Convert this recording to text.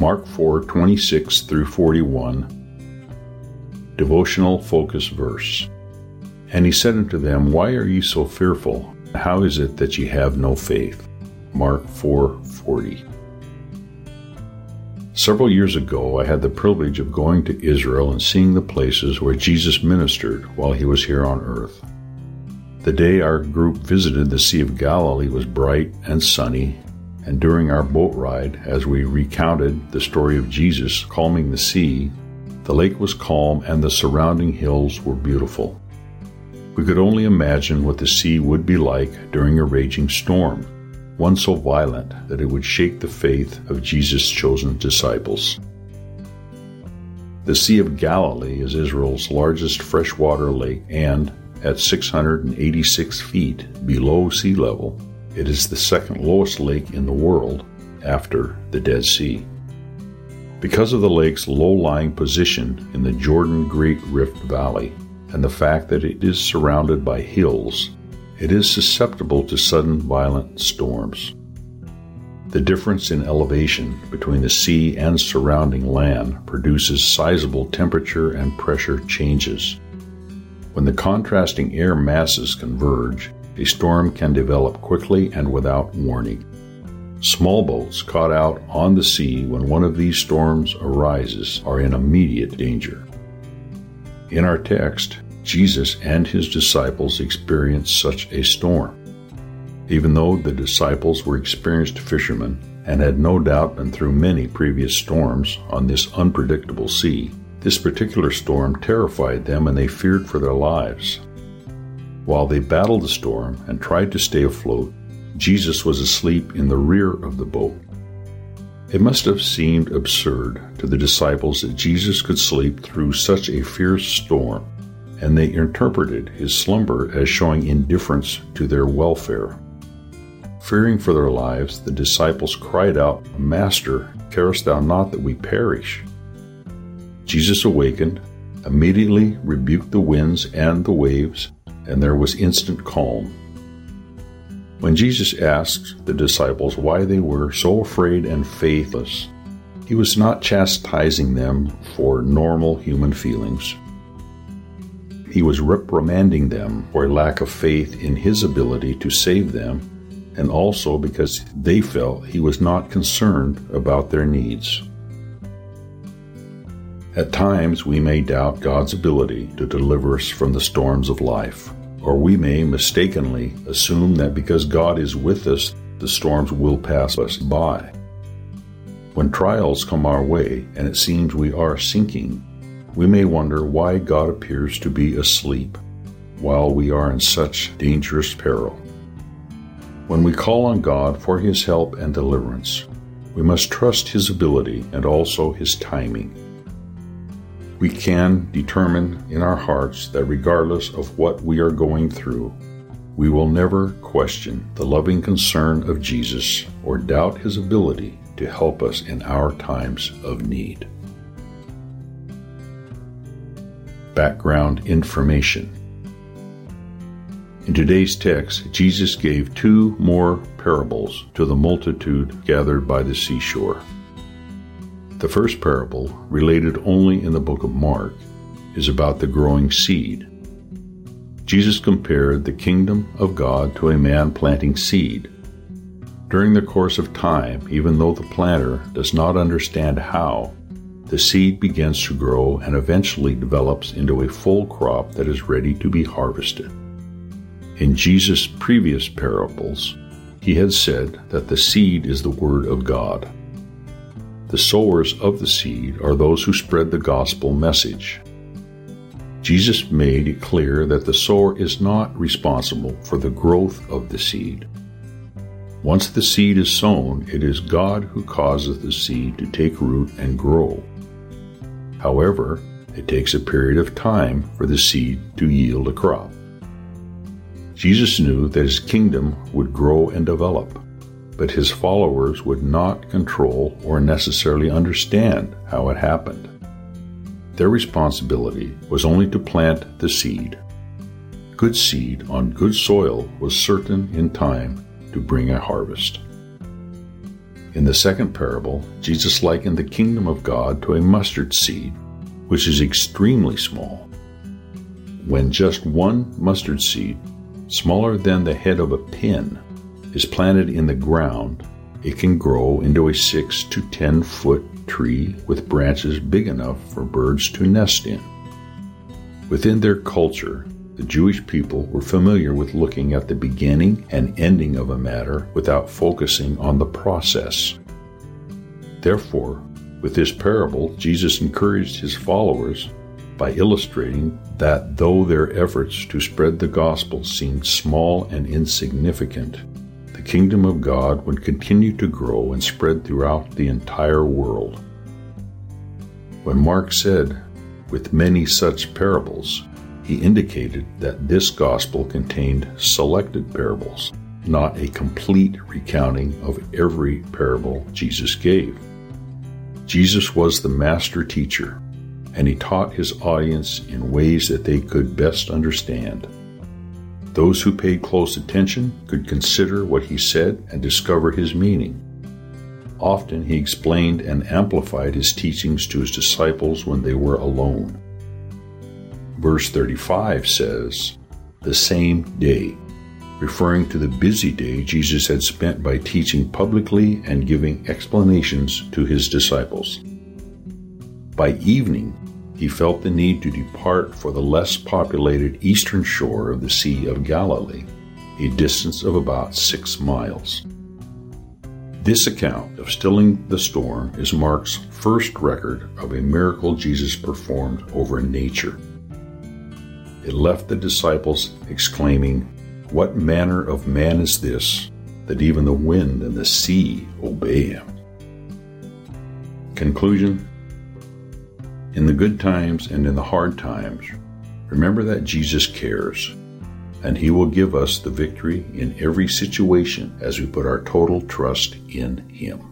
Mark 4 26 through 41, devotional focus verse. And he said unto them, Why are ye so fearful? How is it that ye have no faith? Mark 4 40. Several years ago, I had the privilege of going to Israel and seeing the places where Jesus ministered while he was here on earth. The day our group visited the Sea of Galilee was bright and sunny, and during our boat ride, as we recounted the story of Jesus calming the sea, the lake was calm and the surrounding hills were beautiful. We could only imagine what the sea would be like during a raging storm one so violent that it would shake the faith of Jesus' chosen disciples. The Sea of Galilee is Israel's largest freshwater lake, and at 686 feet below sea level, it is the second lowest lake in the world after the Dead Sea. Because of the lake's low lying position in the Jordan Great Rift Valley and the fact that it is surrounded by hills, it is susceptible to sudden violent storms. The difference in elevation between the sea and surrounding land produces sizable temperature and pressure changes. When the contrasting air masses converge, a storm can develop quickly and without warning. Small boats caught out on the sea when one of these storms arises are in immediate danger. In our text, Jesus and his disciples experienced such a storm. Even though the disciples were experienced fishermen and had no doubt been through many previous storms on this unpredictable sea, this particular storm terrified them and they feared for their lives. While they battled the storm and tried to stay afloat, Jesus was asleep in the rear of the boat. It must have seemed absurd to the disciples that Jesus could sleep through such a fierce storm and they interpreted his slumber as showing indifference to their welfare. Fearing for their lives, the disciples cried out, Master, carest thou not that we perish? Jesus awakened, immediately rebuked the winds and the waves, and there was instant calm. When Jesus asked the disciples why they were so afraid and faithless, he was not chastising them for normal human feelings. He was reprimanding them for a lack of faith in his ability to save them, and also because they felt he was not concerned about their needs. At times, we may doubt God's ability to deliver us from the storms of life, or we may mistakenly assume that because God is with us, the storms will pass us by. When trials come our way and it seems we are sinking, we may wonder why God appears to be asleep while we are in such dangerous peril. When we call on God for His help and deliverance, we must trust His ability and also His timing. We can determine in our hearts that regardless of what we are going through, we will never question the loving concern of Jesus or doubt His ability to help us in our times of need. background information. In today's text, Jesus gave two more parables to the multitude gathered by the seashore. The first parable, related only in the book of Mark, is about the growing seed. Jesus compared the kingdom of God to a man planting seed. During the course of time, even though the planter does not understand how, the seed begins to grow and eventually develops into a full crop that is ready to be harvested. In Jesus' previous parables, he had said that the seed is the Word of God. The sowers of the seed are those who spread the gospel message. Jesus made it clear that the sower is not responsible for the growth of the seed. Once the seed is sown, it is God who causes the seed to take root and grow. However, it takes a period of time for the seed to yield a crop. Jesus knew that his kingdom would grow and develop, but his followers would not control or necessarily understand how it happened. Their responsibility was only to plant the seed. Good seed on good soil was certain in time to bring a harvest. In the second parable, Jesus likened the kingdom of God to a mustard seed, which is extremely small. When just one mustard seed, smaller than the head of a pin, is planted in the ground, it can grow into a 6 to 10 foot tree with branches big enough for birds to nest in. Within their culture, the Jewish people were familiar with looking at the beginning and ending of a matter without focusing on the process. Therefore, with this parable, Jesus encouraged his followers by illustrating that though their efforts to spread the gospel seemed small and insignificant, kingdom of God would continue to grow and spread throughout the entire world. When Mark said, with many such parables, he indicated that this gospel contained selected parables, not a complete recounting of every parable Jesus gave. Jesus was the master teacher, and he taught his audience in ways that they could best understand. Those who paid close attention could consider what he said and discover his meaning. Often he explained and amplified his teachings to his disciples when they were alone. Verse 35 says, the same day, referring to the busy day Jesus had spent by teaching publicly and giving explanations to his disciples. By evening, he felt the need to depart for the less populated eastern shore of the Sea of Galilee, a distance of about six miles. This account of stilling the storm is Mark's first record of a miracle Jesus performed over nature it left the disciples exclaiming, What manner of man is this, that even the wind and the sea obey him? Conclusion In the good times and in the hard times, remember that Jesus cares, and he will give us the victory in every situation as we put our total trust in him.